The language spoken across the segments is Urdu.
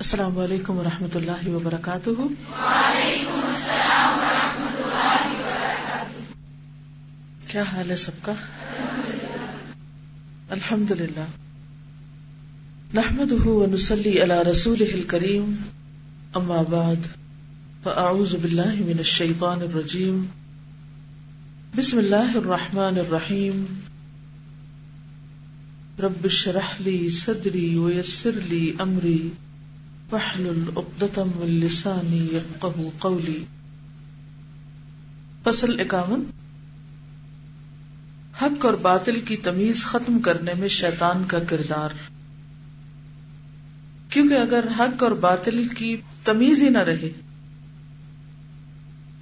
السلام علیکم و رحمۃ اللہ وبرکاتہ۔ کیا حال ہے سب کا؟ الحمد للہ نحمد ونسلی علی رسول کریم اما بعد فاعوذ باللہ من الشیطان الرجیم۔ بسم اللہ الرحمن الرحیم۔ رب اشرح لی صدری ویسر لی امری۔ قولی فصل اکاون. حق اور باطل کی تمیز ختم کرنے میں شیطان کا کردار. کیونکہ اگر حق اور باطل کی تمیز ہی نہ رہے،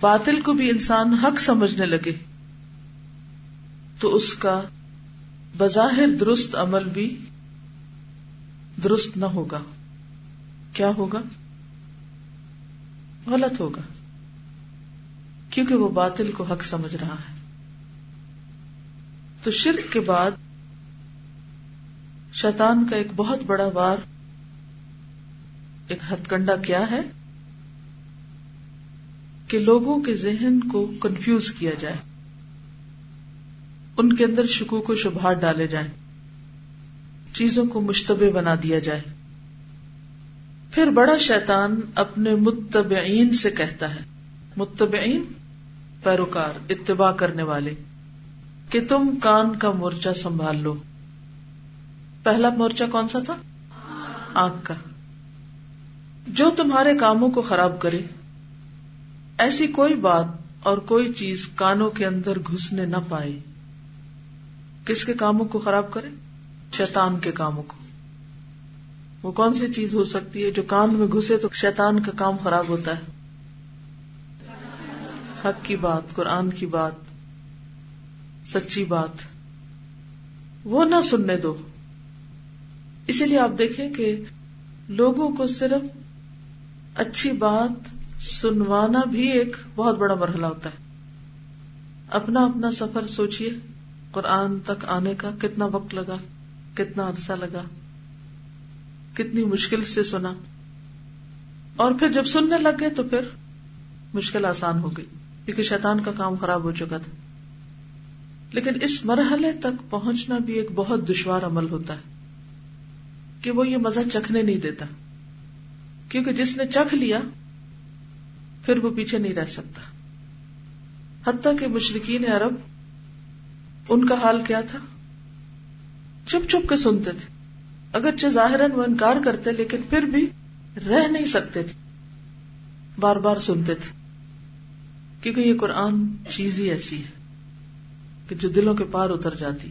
باطل کو بھی انسان حق سمجھنے لگے، تو اس کا بظاہر درست عمل بھی درست نہ ہوگا۔ کیا ہوگا؟ غلط ہوگا۔ کیونکہ وہ باطل کو حق سمجھ رہا ہے۔ تو شرک کے بعد شیطان کا ایک بہت بڑا وار، ایک ہتھ کنڈا کیا ہے؟ کہ لوگوں کے ذہن کو کنفیوز کیا جائے۔ ان کے اندر شکو کو شبہات ڈالے جائیں۔ چیزوں کو مشتبہ بنا دیا جائے۔ پھر بڑا شیطان اپنے متبعین سے کہتا ہے، متبعین، پیروکار، اتباع کرنے والے، کہ تم کان کا مورچہ سنبھال لو۔ پہلا مورچہ کون سا تھا؟ آنکھ کا۔ جو تمہارے کاموں کو خراب کرے، ایسی کوئی بات اور کوئی چیز کانوں کے اندر گھسنے نہ پائے۔ کس کے کاموں کو خراب کرے؟ شیطان کے کاموں کو۔ وہ کون سی چیز ہو سکتی ہے جو کان میں گھسے تو شیطان کا کام خراب ہوتا ہے؟ حق کی بات، قرآن کی بات، سچی بات۔ وہ نہ سننے دو۔ اسی لیے آپ دیکھیں کہ لوگوں کو صرف اچھی بات سنوانا بھی ایک بہت بڑا مرحلہ ہوتا ہے۔ اپنا اپنا سفر سوچیے قرآن تک آنے کا کتنا وقت لگا، کتنا عرصہ لگا۔ کتنی مشکل سے سنا۔ اور پھر جب سننے لگ گئے تو پھر مشکل آسان ہو گئی، کیونکہ شیطان کا کام خراب ہو چکا تھا۔ لیکن اس مرحلے تک پہنچنا بھی ایک بہت دشوار عمل ہوتا ہے، کہ وہ یہ مزہ چکھنے نہیں دیتا۔ کیونکہ جس نے چکھ لیا، پھر وہ پیچھے نہیں رہ سکتا۔ حتیٰ کہ مشرقین عرب، ان کا حال کیا تھا؟ چپ چپ کے سنتے تھے۔ اگرچہ ظاہر وہ انکار کرتے لیکن پھر بھی رہ نہیں سکتے تھے۔ بار بار سنتے تھے۔ کیونکہ یہ قرآن چیز ہی ایسی ہے کہ جو دلوں کے پار اتر جاتی۔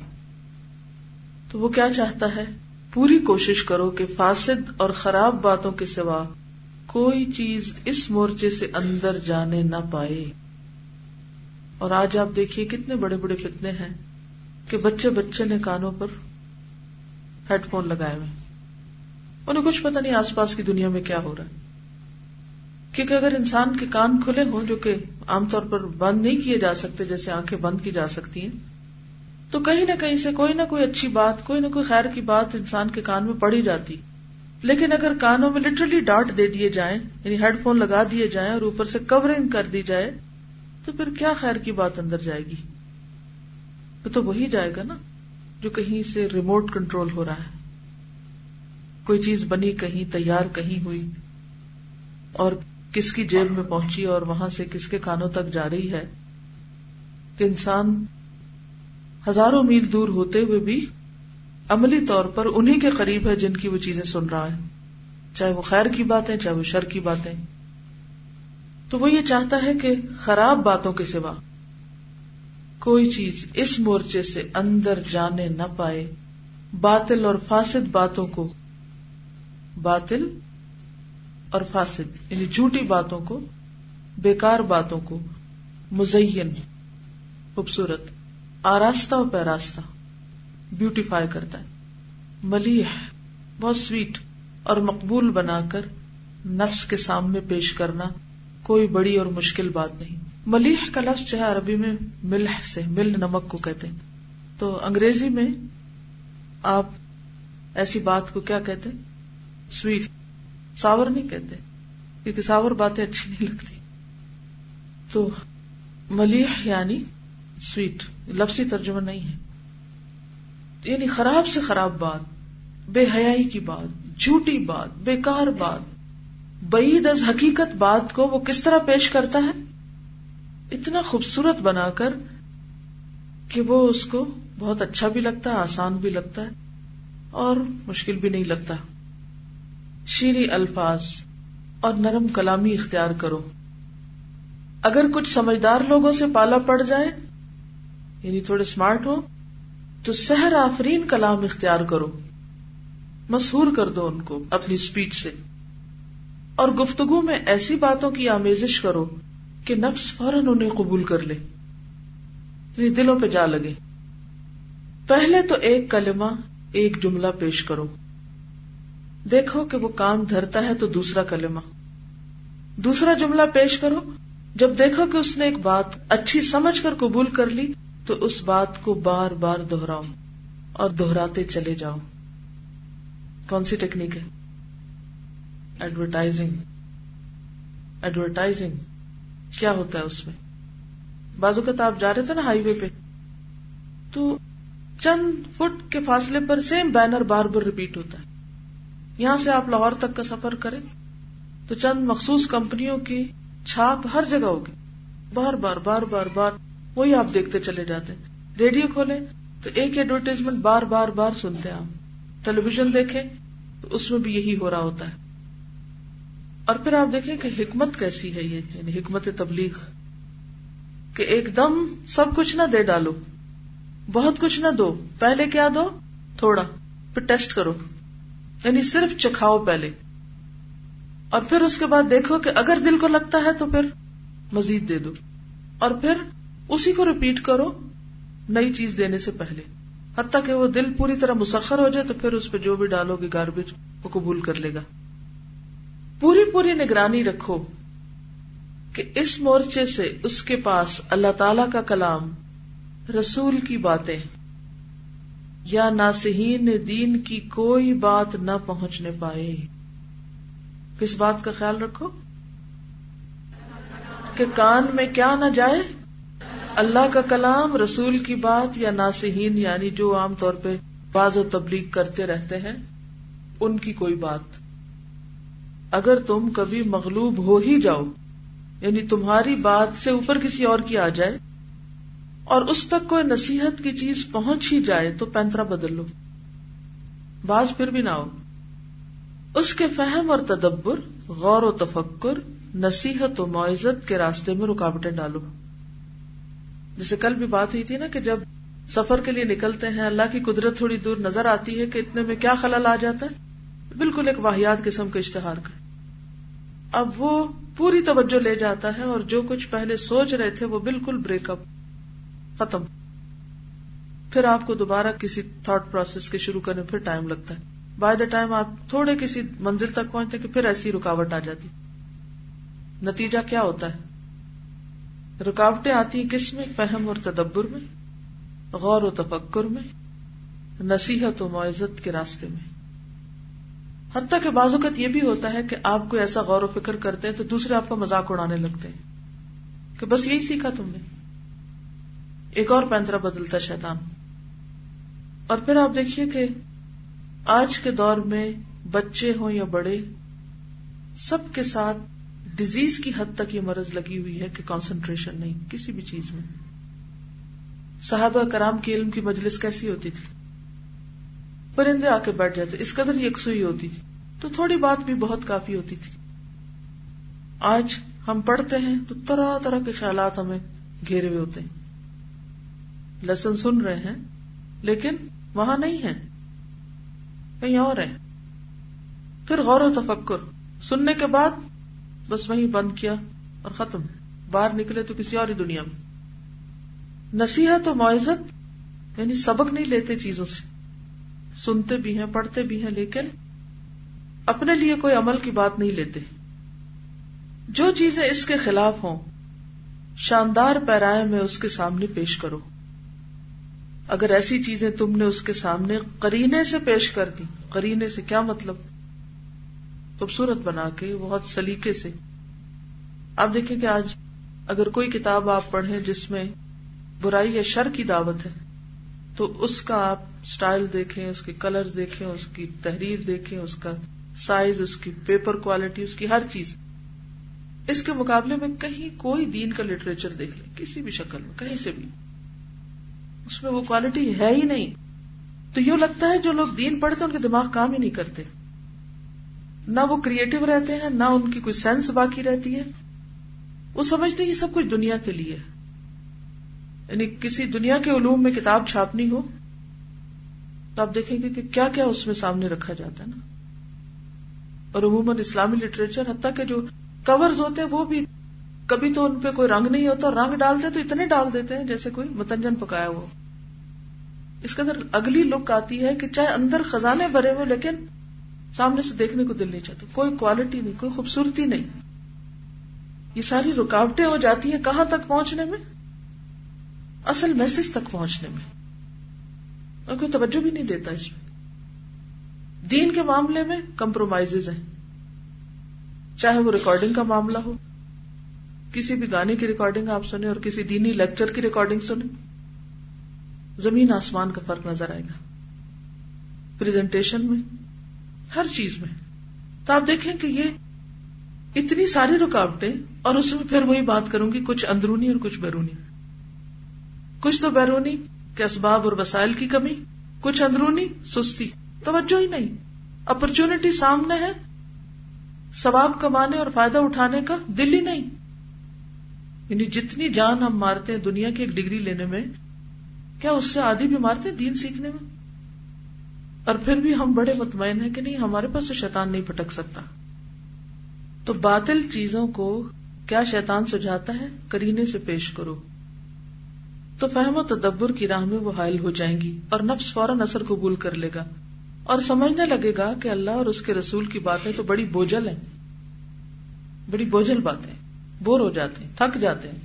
تو وہ کیا چاہتا ہے؟ پوری کوشش کرو کہ فاسد اور خراب باتوں کے سوا کوئی چیز اس مورچے سے اندر جانے نہ پائے۔ اور آج آپ دیکھیے کتنے بڑے بڑے فتنے ہیں کہ بچے بچے نے کانوں پر ہیڈ فون لگائے ہوئے انہیں کچھ پتا نہیں آس پاس کی دنیا میں کیا ہو رہا ہے۔ کیونکہ اگر انسان کے کان کھلے ہوں جو کہ عام طور پر بند نہیں کیے جا سکتے جیسے آنکھیں بند کی جا سکتی ہیں، تو کہیں نہ کہیں سے کوئی نہ کوئی اچھی بات، کوئی نہ کوئی خیر کی بات انسان کے کان میں پڑی جاتی۔ لیکن اگر کانوں میں لٹرلی ڈانٹ دے دیے جائیں یعنی ہیڈ فون لگا دیے جائیں اور اوپر سے کورنگ کر دی جائے، تو پھر کیا خیر کی بات اندر جائے گی؟ تو وہی جائے گا نا۔ جو کہیں سے ریموٹ کنٹرول ہو رہا ہے۔ کوئی چیز بنی کہیں، تیار کہیں ہوئی اور کس کی جیب میں پہنچی اور وہاں سے کس کے کانوں تک جا رہی ہے کہ انسان ہزاروں میل دور ہوتے ہوئے بھی عملی طور پر انہیں کے قریب ہے جن کی وہ چیزیں سن رہا ہے۔ چاہے وہ خیر کی باتیں، چاہے وہ شر کی باتیں۔ تو وہ یہ چاہتا ہے کہ خراب باتوں کے سوا کوئی چیز اس مورچے سے اندر جانے نہ پائے، باطل اور فاسد باتوں کو، باطل اور فاسد یعنی جھوٹی باتوں کو، بیکار باتوں کو، مزین، خوبصورت، آراستہ اور پیراستہ، بیوٹیفائی کرتا ہے۔ ملیح، بہت سویٹ اور مقبول بنا کر نفس کے سامنے پیش کرنا کوئی بڑی اور مشکل بات نہیں۔ ملیح کا لفظ جو ہے عربی میں ملح سے، مل نمک کو کہتے ہیں۔ تو انگریزی میں آپ ایسی بات کو کیا کہتے سویٹ ساور نہیں کہتے، کیونکہ ساور باتیں اچھی نہیں لگتی۔ تو ملیح یعنی سویٹ، لفظی ترجمہ نہیں ہے۔ یعنی خراب سے خراب بات، بے حیائی کی بات، جھوٹی بات بیکار بات۔ بعید از حقیقت بات کو وہ کس طرح پیش کرتا ہے؟ اتنا خوبصورت بنا کر کہ وہ اس کو بہت اچھا بھی لگتا ہے، آسان بھی لگتا ہے اور مشکل بھی نہیں لگتا۔ شیری الفاظ اور نرم کلامی اختیار کرو۔ اگر کچھ سمجھدار لوگوں سے پالا پڑ جائے یعنی تھوڑے اسمارٹ ہو تو سحر آفرین کلام اختیار کرو۔ مسہور کر دو ان کو اپنی اسپیچ سے۔ اور گفتگو میں ایسی باتوں کی آمیزش کرو کہ نفس فوراً انہیں قبول کر لے۔ دلوں پہ جا لگے۔ پہلے تو ایک کلمہ، ایک جملہ پیش کرو۔ دیکھو کہ وہ کان دھرتا ہے تو دوسرا کلمہ۔ دوسرا جملہ پیش کرو۔ جب دیکھو کہ اس نے ایک بات اچھی سمجھ کر قبول کر لی، تو اس بات کو بار بار دوہراؤ اور دوہراتے چلے جاؤ۔ کون سی ٹیکنیک ہے؟ ایڈورٹائزنگ۔ ایڈورٹائزنگ۔ کیا ہوتا ہے اس میں؟ بازو کا تو آپ جا رہے تھے نا ہائی وے پہ۔ تو چند فٹ کے فاصلے پر سیم بینر بار بار ریپیٹ ہوتا ہے۔ یہاں سے آپ لاہور تک کا سفر کریں تو چند مخصوص کمپنیوں کی چھاپ ہر جگہ ہوگی۔ بار بار بار بار بار وہی آپ دیکھتے چلے جاتے ہیں۔ ریڈیو کھولے تو ایک ایڈورٹیزمنٹ بار بار بار سنتے ہیں آپ۔ ٹیلی ویژن دیکھیں تو اس میں بھی یہی ہو رہا ہوتا ہے۔ اور پھر آپ دیکھیں کہ حکمت کیسی ہے یہ یعنی حکمت تبلیغ، کہ ایک دم سب کچھ نہ دے ڈالو، بہت کچھ نہ دو، پہلے کیا دو؟ تھوڑا، پھر ٹیسٹ کرو یعنی صرف چکھاؤ پہلے۔ اور پھر اس کے بعد دیکھو کہ اگر دل کو لگتا ہے تو پھر مزید دے دو۔ اور پھر اسی کو ریپیٹ کرو نئی چیز دینے سے پہلے۔ حتیٰ کہ وہ دل پوری طرح مسخر ہو جائے تو پھر اس پہ جو بھی ڈالو گے گاربیج وہ قبول کر لے گا۔ پوری پوری نگرانی رکھو کہ اس مورچے سے اس کے پاس اللہ تعالی کا کلام، رسول کی باتیں، یا ناسہین دین کی کوئی بات نہ پہنچنے پائے۔ کس بات کا خیال رکھو؟ کہ کان میں کیا نہ جائے؟ اللہ کا کلام، رسول کی بات، یا ناسہین یعنی جو عام طور پہ باز و تبلیغ کرتے رہتے ہیں، ان کی کوئی بات۔ اگر تم کبھی مغلوب ہو ہی جاؤ یعنی تمہاری بات سے اوپر کسی اور کی آ جائے، اور اس تک کوئی نصیحت کی چیز پہنچ ہی جائے تو پینترا بدل لو۔ باز پھر بھی نہ ہو۔ اس کے فہم اور تدبر، غور و تفکر، نصیحت و معزت کے راستے میں رکاوٹیں ڈالو۔ جیسے کل بھی بات ہوئی تھی نا کہ جب سفر کے لیے نکلتے ہیں، اللہ کی قدرت تھوڑی دور نظر آتی ہے کہ اتنے میں کیا خلل آ جاتا ہے۔ بالکل ایک واحد قسم کا اشتہار کا اب وہ پوری توجہ لے جاتا ہے اور جو کچھ پہلے سوچ رہے تھے وہ بالکل بریک اپ ختم۔ پھر آپ کو دوبارہ کسی تھاٹ پروسیس کے شروع کرنے پھر ٹائم لگتا ہے۔ بائی دا ٹائم آپ تھوڑے کسی منزل تک پہنچتے کہ پھر ایسی رکاوٹ آ جاتی۔ نتیجہ کیا ہوتا ہے؟ رکاوٹیں آتی ہیں کس میں؟ فہم اور تدبر میں، غور و تفکر میں، نصیحت و معزت کے راستے میں۔ حتیٰ کہ بعض اوقات یہ بھی ہوتا ہے کہ آپ کو ایسا غور و فکر کرتے ہیں تو دوسرے آپ کا مذاق اڑانے لگتے ہیں کہ بس یہی سیکھا تم نے۔ ایک اور پینترا بدلتا شیطان۔ اور پھر آپ دیکھیے کہ آج کے دور میں بچے ہوں یا بڑے، سب کے ساتھ ڈیزیز کی حد تک یہ مرض لگی ہوئی ہے کہ کانسنٹریشن نہیں، کسی بھی چیز میں۔ صحابہ کرام کی علم کی مجلس کیسی ہوتی تھی؟ پرندے آ کے بیٹھ جاتے، اس قدر یکسوئی ہوتی تھی۔ تو تھوڑی بات بھی بہت کافی ہوتی تھی۔ آج ہم پڑھتے ہیں تو طرح طرح کے خیالات ہمیں گھیرے ہوئے ہوتے ہیں۔ لسن سن رہے ہیں، لیکن وہاں نہیں ہے کہیں اور ہے پھر غور و تفکر۔ سننے کے بعد بس وہیں بند کیا اور ختم۔ باہر نکلے تو کسی اور ہی دنیا میں۔ نصیحت و معزت یعنی سبق نہیں لیتے چیزوں سے۔ سنتے بھی ہیں، پڑھتے بھی ہیں، لیکن اپنے لیے کوئی عمل کی بات نہیں لیتے۔ جو چیزیں اس کے خلاف ہوں، شاندار پیرائے میں اس کے سامنے پیش کرو۔ اگر ایسی چیزیں تم نے اس کے سامنے کرینے سے پیش کر دی کرینے سے کیا مطلب؟ خوبصورت بنا کے، بہت سلیقے سے۔ آپ دیکھیں کہ آج اگر کوئی کتاب آپ پڑھیں جس میں برائی یا شر کی دعوت ہے تو اس کا آپ اسٹائل دیکھیں، اس کے کلر دیکھیں، اس کی تحریر دیکھیں، اس کا سائز، اس کی پیپر کوالٹی، اس کی ہر چیز۔ اس کے مقابلے میں کہیں کوئی دین کا لٹریچر دیکھ لیں، کسی بھی شکل میں، کہیں سے بھی۔ اس میں وہ کوالٹی ہے ہی نہیں۔ تو یوں لگتا ہے جو لوگ دین پڑھتے ان کے دماغ کام ہی نہیں کرتے۔ نہ وہ کریٹو رہتے ہیں، نہ ان کی کوئی سینس باقی رہتی ہے۔ وہ سمجھتے یہ سب کچھ دنیا کے لیے ہے۔ یعنی کسی دنیا کے علوم میں کتاب چھاپنی ہو تو آپ دیکھیں گے کہ کیا کیا اس میں سامنے رکھا جاتا ہے نا۔ اور عموماً اسلامی لٹریچر حتیٰ کہ جو کورز ہوتے ہیں وہ بھی کبھی تو ان پہ کوئی رنگ نہیں ہوتا رنگ ڈالتے تو اتنے ڈال دیتے ہیں جیسے کوئی متنجن پکایا ہوا اس کے اندر اگلی لک آتی ہے کہ چاہے اندر خزانے بھرے ہوئے لیکن سامنے سے دیکھنے کو دل نہیں چاہتا۔ کوئی کوالٹی نہیں، کوئی خوبصورتی نہیں۔ یہ ساری رکاوٹیں ہو جاتی ہیں کہاں تک پہنچنے میں؟ اصل میسج تک پہنچنے میں۔ اور کوئی توجہ بھی نہیں دیتا اس میں۔ دین کے معاملے میں کمپرومائز ہیں۔ چاہے وہ ریکارڈنگ کا معاملہ ہو۔ کسی بھی گانے کی ریکارڈنگ آپ سنیں اور کسی دینی لیکچر کی ریکارڈنگ سنیں۔ زمین آسمان کا فرق نظر آئے گا۔ پریزنٹیشن میں، ہر چیز میں۔ تو آپ دیکھیں کہ یہ اتنی ساری رکاوٹیں اور اس میں پھر وہی بات کروں گی، کچھ اندرونی اور کچھ بیرونی۔ کچھ تو بیرونی کے اسباب اور وسائل کی کمی، کچھ اندرونی، سستی۔ توجہ ہی نہیں۔ اپرچونٹی سامنے ہے۔ ثواب کمانے اور فائدہ اٹھانے کا دل ہی نہیں۔ یعنی جتنی جان ہم مارتے ہیں دنیا کی ایک ڈگری لینے میں، کیا اس سے آدھی بھی مارتے دین سیکھنے میں؟ اور پھر بھی ہم بڑے مطمئن ہیں کہ نہیں، ہمارے پاس تو شیطان نہیں پٹک سکتا۔ تو باطل چیزوں کو کیا شیطان سجاتا ہے؟ کرینے سے پیش کرو۔ تو فہم و تدبر کی راہ میں وہ حائل ہو جائیں گی اور نفس فوراً اثر قبول کر لے گا اور سمجھنے لگے گا کہ اللہ اور اس کے رسول کی باتیں تو بڑی بوجھل ہیں۔ بڑی بوجھل باتیں۔ بور ہو جاتے ہیں، تھک جاتے ہیں۔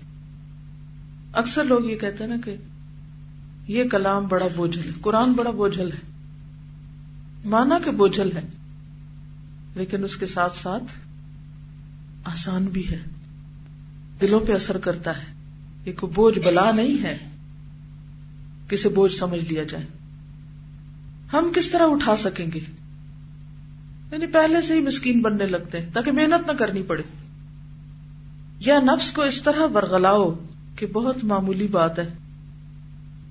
اکثر لوگ یہ کہتے ہیں نا کہ یہ کلام بڑا بوجھل ہے، قرآن بڑا بوجھل ہے۔ مانا کہ بوجھل ہے، لیکن اس کے ساتھ ساتھ آسان بھی ہے۔ دلوں پہ اثر کرتا ہے۔ یہ کوئی بوجھ بلا نہیں ہے کسے بوجھ سمجھ لیا جائے۔ ہم کس طرح اٹھا سکیں گے؟ یعنی پہلے سے ہی مسکین بننے لگتے ہیں تاکہ محنت نہ کرنی پڑے۔ یا نفس کو اس طرح برگلاؤ کہ بہت معمولی بات ہے،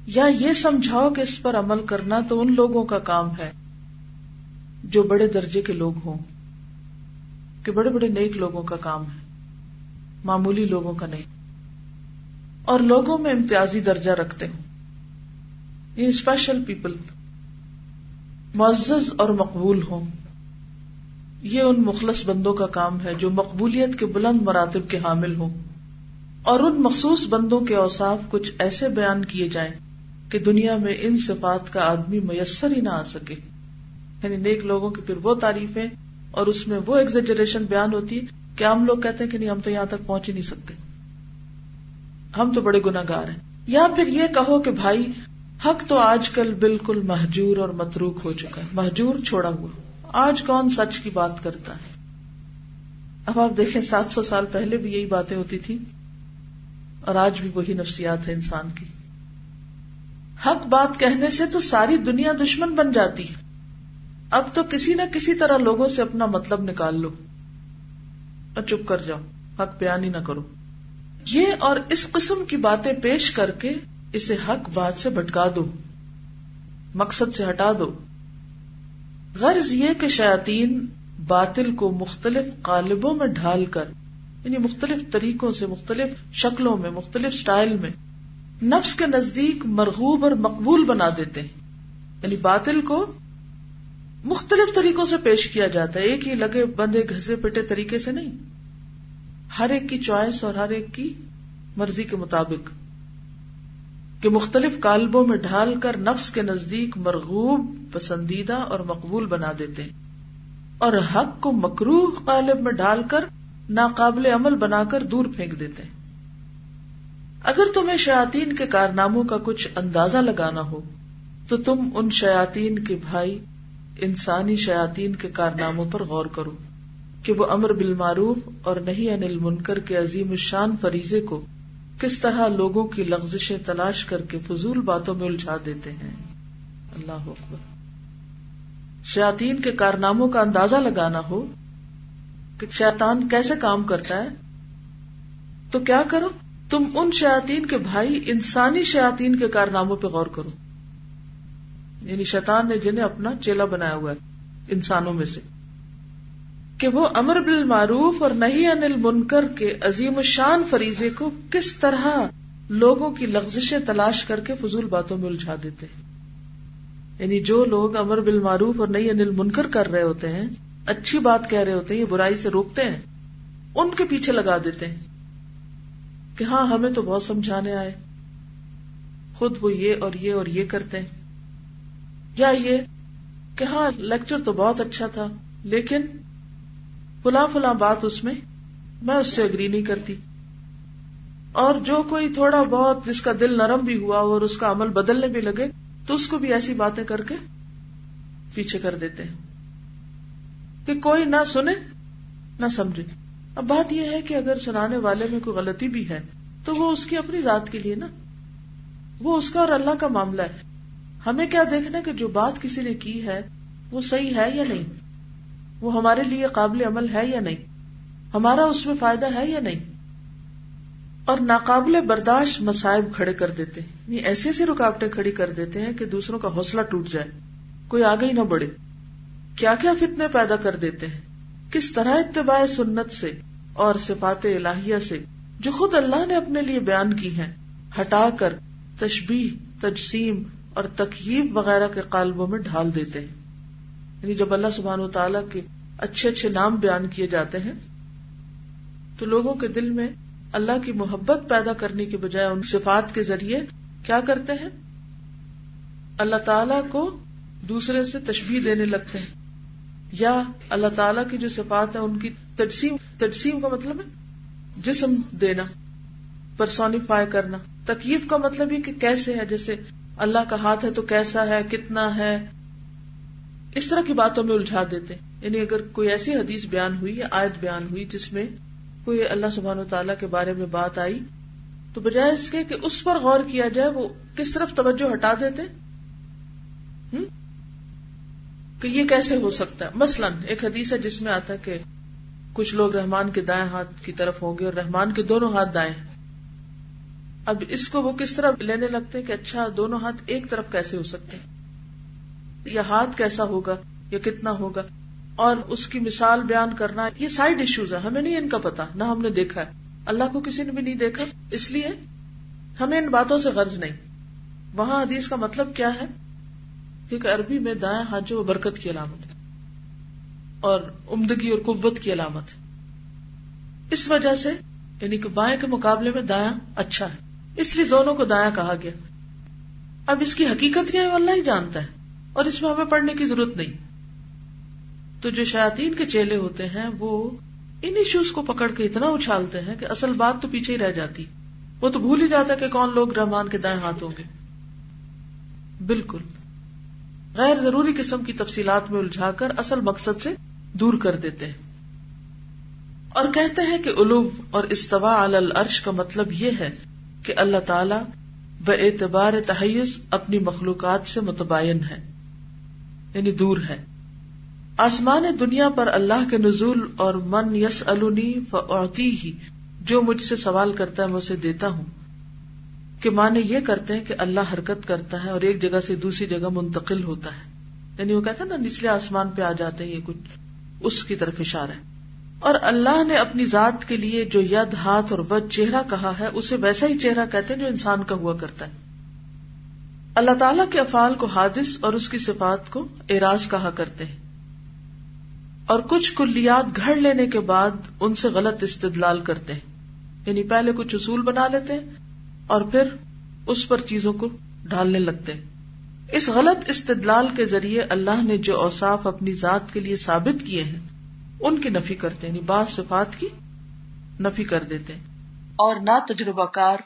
یا یہ سمجھاؤ کہ اس پر عمل کرنا تو ان لوگوں کا کام ہے جو بڑے درجے کے لوگ ہوں، کہ بڑے بڑے نیک لوگوں کا کام ہے، معمولی لوگوں کا نہیں۔ اور لوگوں میں امتیازی درجہ رکھتے ہوں۔ یہ اسپیشل پیپل معزز اور مقبول ہوں۔ یہ ان مخلص بندوں کا کام ہے جو مقبولیت کے بلند مراتب کے حامل ہوں۔ اور ان مخصوص بندوں کے اوساف کچھ ایسے بیان کیے جائیں کہ دنیا میں ان صفات کا آدمی میسر ہی نہ آ سکے۔ یعنی نیک لوگوں کی پھر وہ تعریفیں اور اس میں وہ ایگزیجریشن بیان ہوتی ہے کہ ہم لوگ کہتے ہیں کہ نہیں، ہم تو یہاں تک پہنچ ہی نہیں سکتے۔ ہم تو بڑے گناگار ہیں۔ یا پھر یہ کہو کہ بھائی، حق تو آج کل بالکل محجور اور متروک ہو چکا ہے۔ محجور چھوڑا ہوا۔ آج کون سچ کی بات کرتا ہے؟ اب آپ دیکھیں، سات سو سال پہلے بھی یہی باتیں ہوتی تھی اور آج بھی وہی نفسیات ہے انسان کی۔ حق بات کہنے سے تو ساری دنیا دشمن بن جاتی ہے۔ اب تو کسی نہ کسی طرح لوگوں سے اپنا مطلب نکال لو۔ اور چپ کر جاؤ۔ حق بیان ہی نہ کرو۔ یہ اور اس قسم کی باتیں پیش کر کے اسے حق بات سے بھٹکا دو، مقصد سے ہٹا دو۔ غرض یہ کہ شاطین باطل کو مختلف قالبوں میں ڈھال کر یعنی مختلف طریقوں سے، مختلف شکلوں میں، مختلف سٹائل میں نفس کے نزدیک مرغوب اور مقبول بنا دیتے ہیں۔ یعنی باطل کو مختلف طریقوں سے پیش کیا جاتا ہے، ایک ہی لگے بندے، گھسے پٹے طریقے سے نہیں۔ ہر ایک کی چوائس اور ہر ایک کی مرضی کے مطابق کہ مختلف کالبوں میں ڈھال کر نفس کے نزدیک مرغوب پسندیدہ اور مقبول بنا دیتے ہیں اور حق کو مکروح قالب میں ڈال کر ناقابل عمل بنا کر دور پھینک دیتے ہیں۔ اگر تمہیں شیاتین کے کارناموں کا کچھ اندازہ لگانا ہو، تو تم ان شیاتین کے بھائی، انسانی شیاتین کے کارناموں پر غور کرو۔ کہ وہ امر بالمعروف اور نہیں انل منکر کے عظیم الشان فریضے کو کس طرح لوگوں کی لغزشیں تلاش کر کے فضول باتوں میں الجھا دیتے ہیں۔ اللہ اکبر۔ شیاتین کے کارناموں کا اندازہ لگانا ہو کہ شیطان کیسے کام کرتا ہے۔ تو کیا کرو؟ تم ان شیاتین کے بھائی انسانی شیاتین کے کارناموں پہ غور کرو۔ یعنی شیطان نے جنہیں اپنا چیلا بنایا ہوا ہے انسانوں میں سے۔ کہ وہ امر بالمعروف اور نہیں انل منکر کے عظیم الشان فریضے کو کس طرح لوگوں کی لغزشیں تلاش کر کے فضول باتوں میں الجھا دیتے ہیں۔ یعنی جو لوگ امر بالمعروف اور نہیں انل منکر کر رہے ہوتے ہیں، اچھی بات کہہ رہے ہوتے ہیں، یہ برائی سے روکتے ہیں، ان کے پیچھے لگا دیتے ہیں کہ ہاں ہمیں تو بہت سمجھانے آئے۔ خود وہ یہ اور یہ اور یہ کرتے ہیں۔ یا یہ کہ ہاں لیکچر تو بہت اچھا تھا، لیکن فلاں فلاں بات اس میں میں اس سے اگری نہیں کرتی۔ اور جو کوئی تھوڑا بہت جس کا دل نرم بھی ہوا اور اس کا عمل بدلنے بھی لگے، تو اس کو بھی ایسی باتیں کر کے پیچھے کر دیتے ہیں۔ کہ کوئی نہ سنے، نہ سمجھے۔ اب بات یہ ہے کہ اگر سنانے والے میں کوئی غلطی بھی ہے، تو وہ اس کی اپنی ذات کے لیے نا۔ وہ اس کا اور اللہ کا معاملہ ہے۔ ہمیں کیا دیکھنا کہ جو بات کسی نے کی ہے، وہ صحیح ہے یا نہیں؟ وہ ہمارے لیے قابل عمل ہے یا نہیں؟ ہمارا اس میں فائدہ ہے یا نہیں؟ اور ناقابل برداشت مسائب کھڑے کر دیتے ہیں۔ یعنی ایسی ایسی رکاوٹیں کھڑی کر دیتے ہیں کہ دوسروں کا حوصلہ ٹوٹ جائے۔ کوئی آگے ہی نہ بڑھے۔ کیا کیا فتنے پیدا کر دیتے ہیں؟ کس طرح اتباع سنت سے اور صفات الہیہ سے جو خود اللہ نے اپنے لیے بیان کی ہیں، ہٹا کر تشبیح تجسیم اور تقیب وغیرہ کے قالبوں میں ڈھال دیتے ہیں۔ یعنی جب اللہ سبحان و تعالیٰ کے اچھے اچھے نام بیان کیے جاتے ہیں، تو لوگوں کے دل میں اللہ کی محبت پیدا کرنے کے بجائے ان صفات کے ذریعے کیا کرتے ہیں؟ اللہ تعالی کو دوسرے سے تشبیح دینے لگتے ہیں۔ یا اللہ تعالیٰ کی جو صفات ہے ان کی تجسیم تجسیم کا مطلب ہے جسم دینا پرسونیفائی کرنا۔ تکیف کا مطلب یہ کہ کیسے ہے؟ جیسے اللہ کا ہاتھ ہے تو کیسا ہے، کتنا ہے اس طرح کی باتوں میں الجھا دیتے یعنی اگر کوئی ایسی حدیث بیان ہوئی یا آیت بیان ہوئی جس میں کوئی اللہ سبحان و تعالیٰ کے بارے میں بات آئی، تو بجائے اس کے کہ اس پر غور کیا جائے، وہ کس طرف توجہ ہٹا دیتے؟ کہ یہ کیسے ہو سکتا ہے؟ مثلاً ایک حدیث ہے جس میں آتا ہے کہ کچھ لوگ رحمان کے دائیں ہاتھ کی طرف ہوں گے اور رحمان کے دونوں ہاتھ دائیں اب اس کو وہ کس طرح لینے لگتے کہ اچھا دونوں ہاتھ ایک طرف کیسے ہو سکتے ہیں؟ یا ہاتھ کیسا ہوگا یا کتنا ہوگا؟ اور اس کی مثال بیان کرنا، یہ سائڈ ایشوز ہے ہمیں نہیں ان کا پتا، نہ ہم نے دیکھا ہے۔ اللہ کو کسی نے بھی نہیں دیکھا، اس لیے ہمیں ان باتوں سے غرض نہیں۔ وہاں حدیث کا مطلب کیا ہے؟ کیونکہ عربی میں دائیں ہاتھ جو برکت کی علامت ہے، اور عمدگی اور قوت کی علامت ہے۔ اس وجہ سے یعنی کہ بائیں کے مقابلے میں دایاں اچھا ہے۔ اس لیے دونوں کو دایاں کہا گیا۔ اب اس کی حقیقت کیا ہے اللہ ہی جانتا ہے۔ اور اس میں ہمیں پڑھنے کی ضرورت نہیں۔ تو جو شاطین کے چیلے ہوتے ہیں، وہ ان ایشوز کو پکڑ کے اتنا اچھالتے ہیں کہ اصل بات تو پیچھے ہی رہ جاتی۔ وہ تو بھول ہی جاتا کہ کون لوگ رحمان کے دائیں ہاتھ ہوں گے۔ بالکل۔ غیر ضروری قسم کی تفصیلات میں الجھا کر اصل مقصد سے دور کر دیتے ہیں۔ اور کہتے ہیں کہ الوب اور استوا العرش کا مطلب یہ ہے کہ اللہ تعالی ب اعتبار تحیز اپنی مخلوقات سے متباین ہے۔ یعنی دور ہے۔ آسمان دنیا پر اللہ کے نزول اور من یس النی فعتی ہی جو مجھ سے سوال کرتا ہے میں اسے دیتا ہوں۔ کہ مانے یہ کرتے ہیں کہ اللہ حرکت کرتا ہے اور ایک جگہ سے دوسری جگہ منتقل ہوتا ہے۔ یعنی وہ کہتا ہے نا، نچلے آسمان پہ آ جاتے ہیں، یہ کچھ اس کی طرف اشارہ ہے۔ اور اللہ نے اپنی ذات کے لیے جو ید، ہاتھ اور ود چہرہ کہا ہے، اسے ویسا ہی چہرہ کہتے ہیں جو انسان کا ہوا کرتا ہے۔ اللہ تعالیٰ کے افعال کو حادث اور اس کی صفات کو اراض کہا کرتے ہیں۔ اور کچھ کلیات گھڑ لینے کے بعد ان سے غلط استدلال کرتے ہیں۔ یعنی پہلے کچھ اصول بنا لیتے ہیں اور پھر اس پر چیزوں کو ڈالنے لگتے ہیں۔ اس غلط استدلال کے ذریعے اللہ نے جو اوصاف اپنی ذات کے لیے ثابت کیے ہیں، ان کی نفی کرتے ہیں۔ یعنی بعض صفات کی نفی کر دیتے ہیں۔ اور نہ تجربہ کار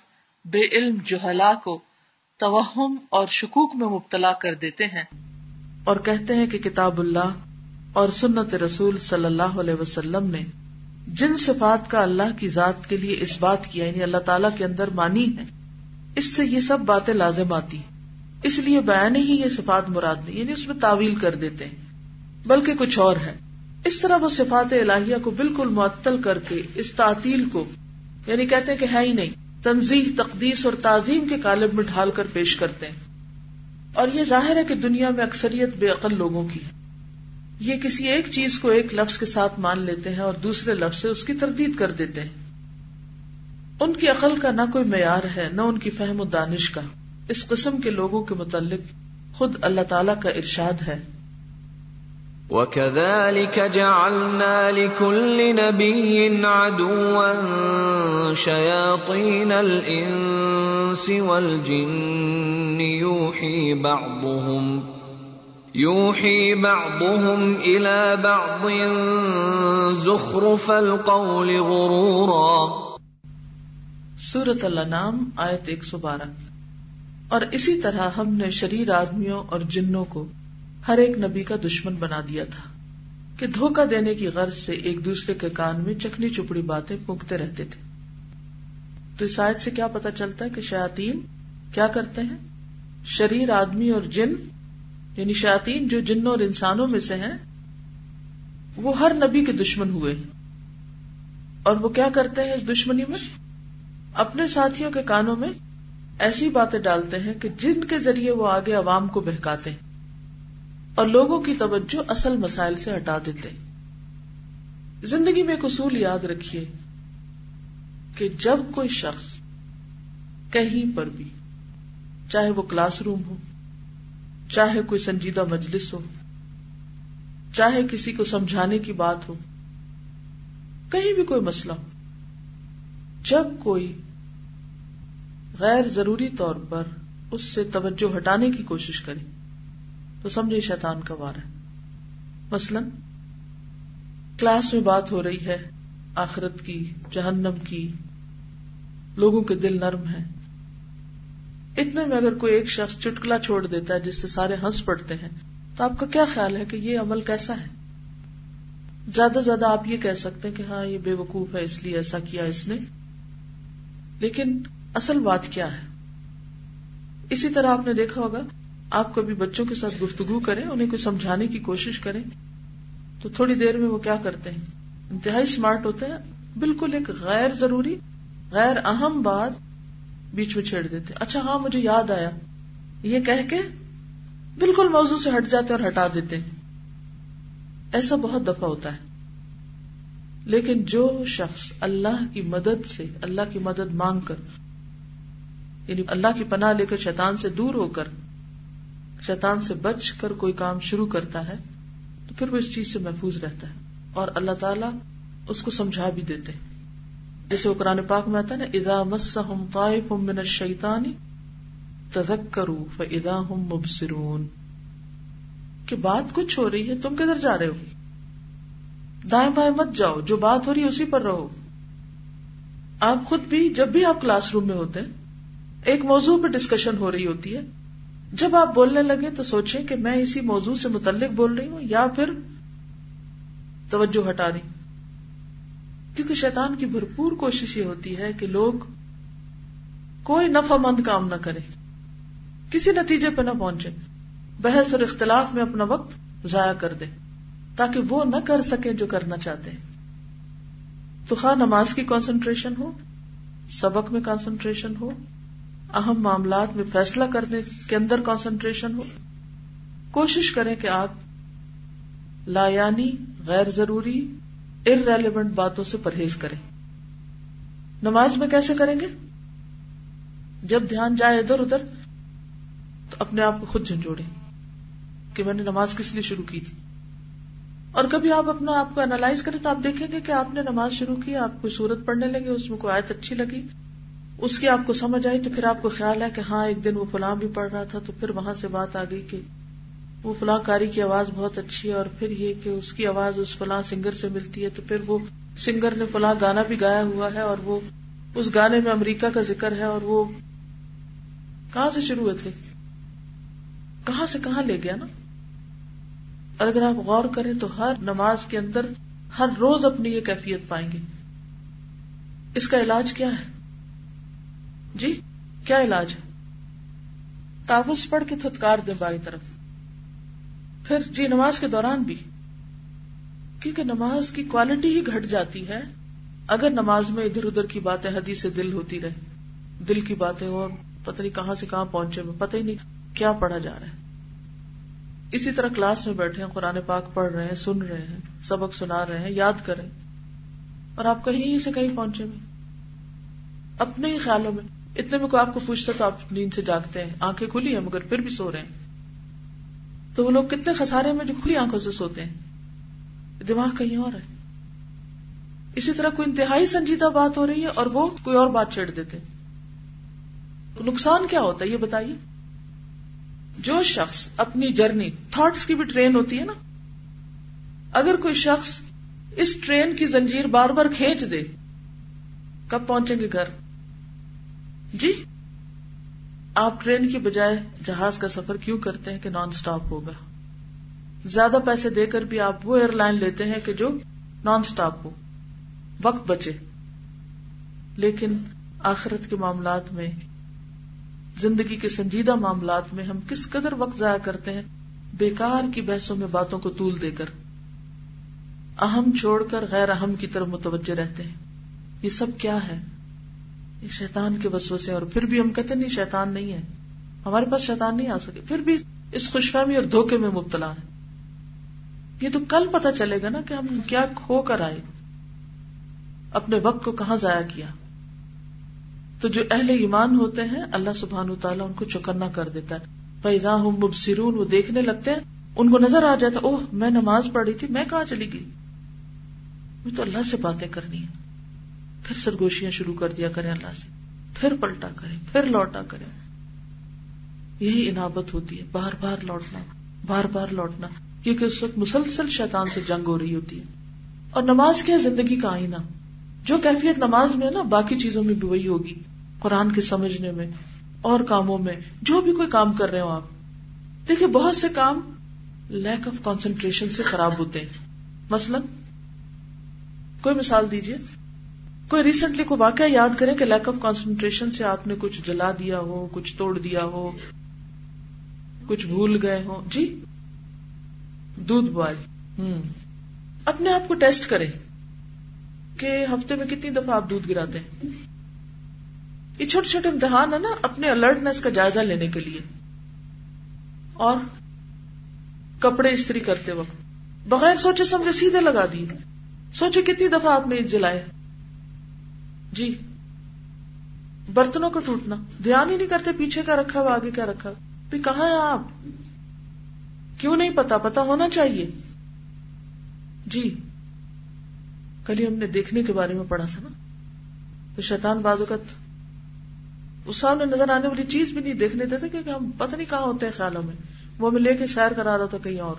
بے علم جوہلا کو توہم اور شکوک میں مبتلا کر دیتے ہیں۔ اور کہتے ہیں کہ کتاب اللہ اور سنت رسول صلی اللہ علیہ وسلم نے جن صفات کا اللہ کی ذات کے لیے اس بات کیا یعنی اللہ تعالیٰ کے اندر مانی ہے، اس سے یہ سب باتیں لازم آتی۔ اس لیے بیان ہی یہ صفات مراد نہیں یعنی اس میں تعویل کر دیتے ہیں۔ بلکہ کچھ اور ہے۔ اس طرح وہ صفات الہیہ کو بالکل معطل کر کے اس تعطیل کو یعنی کہتے ہیں کہ ہے ہی نہیں۔ تنظیم تقدیس اور تعظیم کے کالب میں ڈھال کر پیش کرتے ہیں۔ اور یہ ظاہر ہے کہ دنیا میں اکثریت بے عقل لوگوں کی ہے۔ یہ کسی ایک چیز کو ایک لفظ کے ساتھ مان لیتے ہیں اور دوسرے لفظ سے اس کی تردید کر دیتے ہیں۔ ان کی عقل کا نہ کوئی معیار ہے، نہ ان کی فہم و دانش کا۔ اس قسم کے لوگوں کے متعلق خود اللہ تعالی کا ارشاد ہے۔ وَكَذَلِكَ جَعَلْنَا لِكُلِّ نَبِيٍّ عَدُوًّا شَيَاطِينَ الْإِنسِ وَالْجِنِّ يُوحِي بَعْضُهُمْ يوحي بعضهم إلى بعض زخرف القول غرورا سورة الانام آیت 112 اور اسی طرح ہم نے شریر آدمیوں اور جنوں کو ہر ایک نبی کا دشمن بنا دیا تھا کہ دھوکہ دینے کی غرض سے ایک دوسرے کے کان میں چکنی چپڑی باتیں پونکتے رہتے تھے۔ تو اس آیت سے کیا پتا چلتا ہے کہ شیاتین کیا کرتے ہیں؟ شریر آدمی اور جن یعنی شاطین جو جنوں اور انسانوں میں سے ہیں، وہ ہر نبی کے دشمن ہوئے اور وہ کیا کرتے ہیں اس دشمنی میں؟ اپنے ساتھیوں کے کانوں میں ایسی باتیں ڈالتے ہیں کہ جن کے ذریعے وہ آگے عوام کو بہکاتے ہیں۔ اور لوگوں کی توجہ اصل مسائل سے ہٹا دیتے۔ زندگی میں ایک اصول یاد رکھیے کہ جب کوئی شخص کہیں پر بھی، چاہے وہ کلاس روم ہو، چاہے کوئی سنجیدہ مجلس ہو، چاہے کسی کو سمجھانے کی بات ہو، کہیں بھی کوئی مسئلہ ہو، جب کوئی غیر ضروری طور پر اس سے توجہ ہٹانے کی کوشش کرے تو سمجھے شیطان کا وار ہے۔ مثلاً، کلاس میں بات ہو رہی ہے، آخرت کی، جہنم کی، لوگوں کے دل نرم ہیں۔ اتنے میں اگر کوئی ایک شخص چٹکلا چھوڑ دیتا ہے، جس سے سارے ہنس پڑتے ہیں، تو آپ کا کیا خیال ہے کہ یہ عمل کیسا ہے؟ زیادہ زیادہ آپ یہ کہہ سکتے ہیں کہ ہاں یہ بے وقوف ہے، اس لیے ایسا کیا اس نے۔ لیکن اصل بات کیا ہے؟ اسی طرح آپ نے دیکھا ہوگا آپ کبھی بچوں کے ساتھ گفتگو کریں، انہیں کوئی سمجھانے کی کوشش کریں، تو تھوڑی دیر میں وہ کیا کرتے ہیں؟ انتہائی اسمارٹ ہوتے ہیں، بالکل ایک غیر ضروری، غیر اہم بات بیچ میں چھیڑ دیتے اچھا ہاں مجھے یاد آیا۔ یہ کہہ کے بالکل موضوع سے ہٹ جاتے اور ہٹا دیتے ایسا بہت دفعہ ہوتا ہے۔ لیکن جو شخص اللہ کی مدد سے، اللہ کی مدد مانگ کر یعنی اللہ کی پناہ لے کر شیطان سے دور ہو کر شیطان سے بچ کر کوئی کام شروع کرتا ہے تو پھر وہ اس چیز سے محفوظ رہتا ہے اور اللہ تعالی اس کو سمجھا بھی دیتے ہیں۔ جیسے وہ قرآن پاک میں آتا ہے نا ادا مس ہم طائف من الشیطانی تذکروا فاذا هم مبصرون۔ کہ بات کچھ ہو رہی ہے، تم کدھر جا رہے ہو؟ دائیں بائیں مت جاؤ، جو بات ہو رہی ہے اسی پر رہو۔ آپ خود بھی، جب بھی آپ کلاس روم میں ہوتے ہیں، ایک موضوع پہ ڈسکشن ہو رہی ہوتی ہے جب آپ بولنے لگے تو سوچیں کہ میں اسی موضوع سے متعلق بول رہی ہوں یا پھر توجہ ہٹا رہی کیونکہ شیطان کی بھرپور کوشش یہ ہوتی ہے کہ لوگ کوئی نفع مند کام نہ کرے کسی نتیجے پہ نہ پہنچے بحث اور اختلاف میں اپنا وقت ضائع کر دے تاکہ وہ نہ کر سکے جو کرنا چاہتے ہیں۔ تو خواہ نماز کی کانسنٹریشن ہو، سبق میں کانسنٹریشن ہو اہم معاملات میں فیصلہ کرنے کے اندر کانسنٹریشن ہو۔ کوشش کریں کہ آپ لا یعنی غیر ضروری ریلیونٹ باتوں سے پرہیز کریں۔ نماز میں کیسے کریں گے؟ جب دھیان جائے ادھر ادھر، تو اپنے آپ کو خود جھنجھوڑے کہ میں نے نماز کس لیے شروع کی تھی۔ اور کبھی آپ اپنا آپ کو اینالائز کریں تو آپ دیکھیں گے کہ آپ نے نماز شروع کی، آپ کوئی سورت پڑھنے لگے، اس میں کوئی آیت اچھی لگی۔ اس کی آپ کو سمجھ آئی تو پھر آپ کو خیال ہے کہ ہاں ایک دن وہ فلاں بھی پڑھ رہا تھا تو پھر وہاں سے بات آ گئی کہ وہ فلاں کاری کی آواز بہت اچھی ہے اور پھر یہ کہ اس کی آواز اس فلاں سنگر سے ملتی ہے تو پھر وہ سنگر نے فلاں گانا بھی گایا ہوا ہے اور وہ اس گانے میں امریکہ کا ذکر ہے اور وہ کہاں سے شروع ہوئے تھے؟ کہاں سے کہاں لے گیا نا؟ اور اگر آپ غور کریں تو ہر نماز کے اندر ہر روز اپنی یہ کیفیت پائیں گے۔ اس کا علاج کیا ہے؟ جی کیا علاج ہے؟ تافظ پڑھ کے تھتکار دیں بائیں طرف۔ پھر جی نماز کے دوران بھی۔ کیونکہ نماز کی کوالٹی ہی گھٹ جاتی ہے۔ اگر نماز میں ادھر ادھر کی باتیں حدیث سے دل ہوتی رہے، دل کی باتیں اور پتہ نہیں کہاں سے کہاں پہنچے میں پتہ ہی نہیں کیا پڑھا جا رہا ہے۔ اسی طرح کلاس میں بیٹھے ہیں، قرآن پاک پڑھ رہے ہیں، سن رہے ہیں، سبق سنا رہے ہیں، یاد کریں۔ اور آپ کہیں سے کہیں پہنچے میں اپنے ہی خیالوں میں۔ اتنے میں کوئی آپ کو پوچھتا تو آپ نیند سے جاگتے ہیں، آنکھیں کھلی ہیں مگر پھر بھی سو رہے ہیں۔ تو وہ لوگ کتنے خسارے میں جو کھلی آنکھوں سے سوتے ہیں۔ دماغ کہیں اور ہے۔ اسی طرح کوئی انتہائی سنجیدہ بات ہو رہی ہے اور وہ کوئی اور بات چھیڑ دیتے نقصان کیا ہوتا ہے؟ یہ بتائیے۔ جو شخص اپنی جرنی تھاٹس کی بھی ٹرین ہوتی ہے نا۔ اگر کوئی شخص اس ٹرین کی زنجیر بار بار کھینچ دے، کب پہنچیں گے گھر؟ جی؟ آپ ٹرین کی بجائے جہاز کا سفر کیوں کرتے ہیں کہ نان سٹاپ ہوگا؟ زیادہ پیسے دے کر بھی آپ وہ ایئر لائن لیتے ہیں کہ جو نان سٹاپ ہو۔ وقت بچے۔ لیکن آخرت کے معاملات میں، زندگی کے سنجیدہ معاملات میں ہم کس قدر وقت ضائع کرتے ہیں بیکار کی بحثوں میں باتوں کو طول دے کر۔ اہم چھوڑ کر غیر اہم کی طرف متوجہ رہتے ہیں۔ یہ سب کیا ہے؟ شیطان کے بسو سے اور پھر بھی ہم کہتے نہیں، شیطان نہیں ہے۔ ہمارے پاس شیطان نہیں آ سکے۔ پھر بھی اس خوش فہمی اور دھوکے میں مبتلا ہے یہ تو کل پتا چلے گا نا کہ ہم کیا کھو کر آئے۔ اپنے وقت کو کہاں ضائع کیا۔ تو جو اہل ایمان ہوتے ہیں، اللہ سبحان تعالیٰ ان کو چکنا کر دیتا ہے۔ پیدا ہوں مبصرون، وہ دیکھنے لگتے ہیں۔ ان کو نظر آ جاتا اوہ، میں نماز پڑھ رہی تھی، میں کہاں چلی گئی؟ تو اللہ سے باتیں کرنی ہے پھر سرگوشیاں شروع کر دیا کریں اللہ سے، پھر پلٹا کریں، پھر لوٹا کریں۔ یہی انابت ہوتی ہے، بار بار لوٹنا، بار بار لوٹنا، کیونکہ اس وقت مسلسل شیطان سے جنگ ہو رہی ہوتی ہے۔ اور نماز کیا زندگی کا آئینہ۔ جو کیفیت نماز میں نا، باقی چیزوں میں بھی وہی ہوگی۔ قرآن کے سمجھنے میں، اور کاموں میں، جو بھی کوئی کام کر رہے ہو آپ۔ دیکھیے، بہت سے کام لیک آف کانسنٹریشن سے خراب ہوتے ہیں۔ مثلاً، کوئی مثال دیجیے۔ کوئی ریسنٹلی کو واقعہ یاد کرے کہ لیک آف کانسنٹریشن سے آپ نے کچھ جلا دیا ہو، کچھ توڑ دیا ہو، کچھ بھول گئے ہو جی؟ دودھ بوائل۔ ہوں۔ اپنے آپ کو ٹیسٹ کرے کہ ہفتے میں کتنی دفعہ آپ دودھ گراتے ہیں۔ یہ چھوٹے چھوٹے امتحان ہے نا اپنے الرٹنس کا جائزہ لینے کے لیے۔ اور کپڑے استری کرتے وقت۔ بغیر سوچے سمجھے سیدھے لگا دیے۔ سوچے کتنی دفعہ آپ نے جلائے۔ جی برتنوں کو ٹوٹنا، دھیان ہی نہیں کرتے پیچھے کا رکھا ہوا، آگے کیا رکھا بھی کہاں ہے آپ؟ کیوں نہیں پتا؟ پتا ہونا چاہیے۔ جی کل ہی ہم نے دیکھنے کے بارے میں پڑھا تھا نا۔ تو شیطان بازوقت اس سامنے نظر آنے والی چیز بھی نہیں دیکھنے دیتے کیونکہ ہم پتہ نہیں کہاں ہوتے ہیں خیالوں میں۔ وہ ہمیں لے کے سیر کرا رہا تھا کہیں اور۔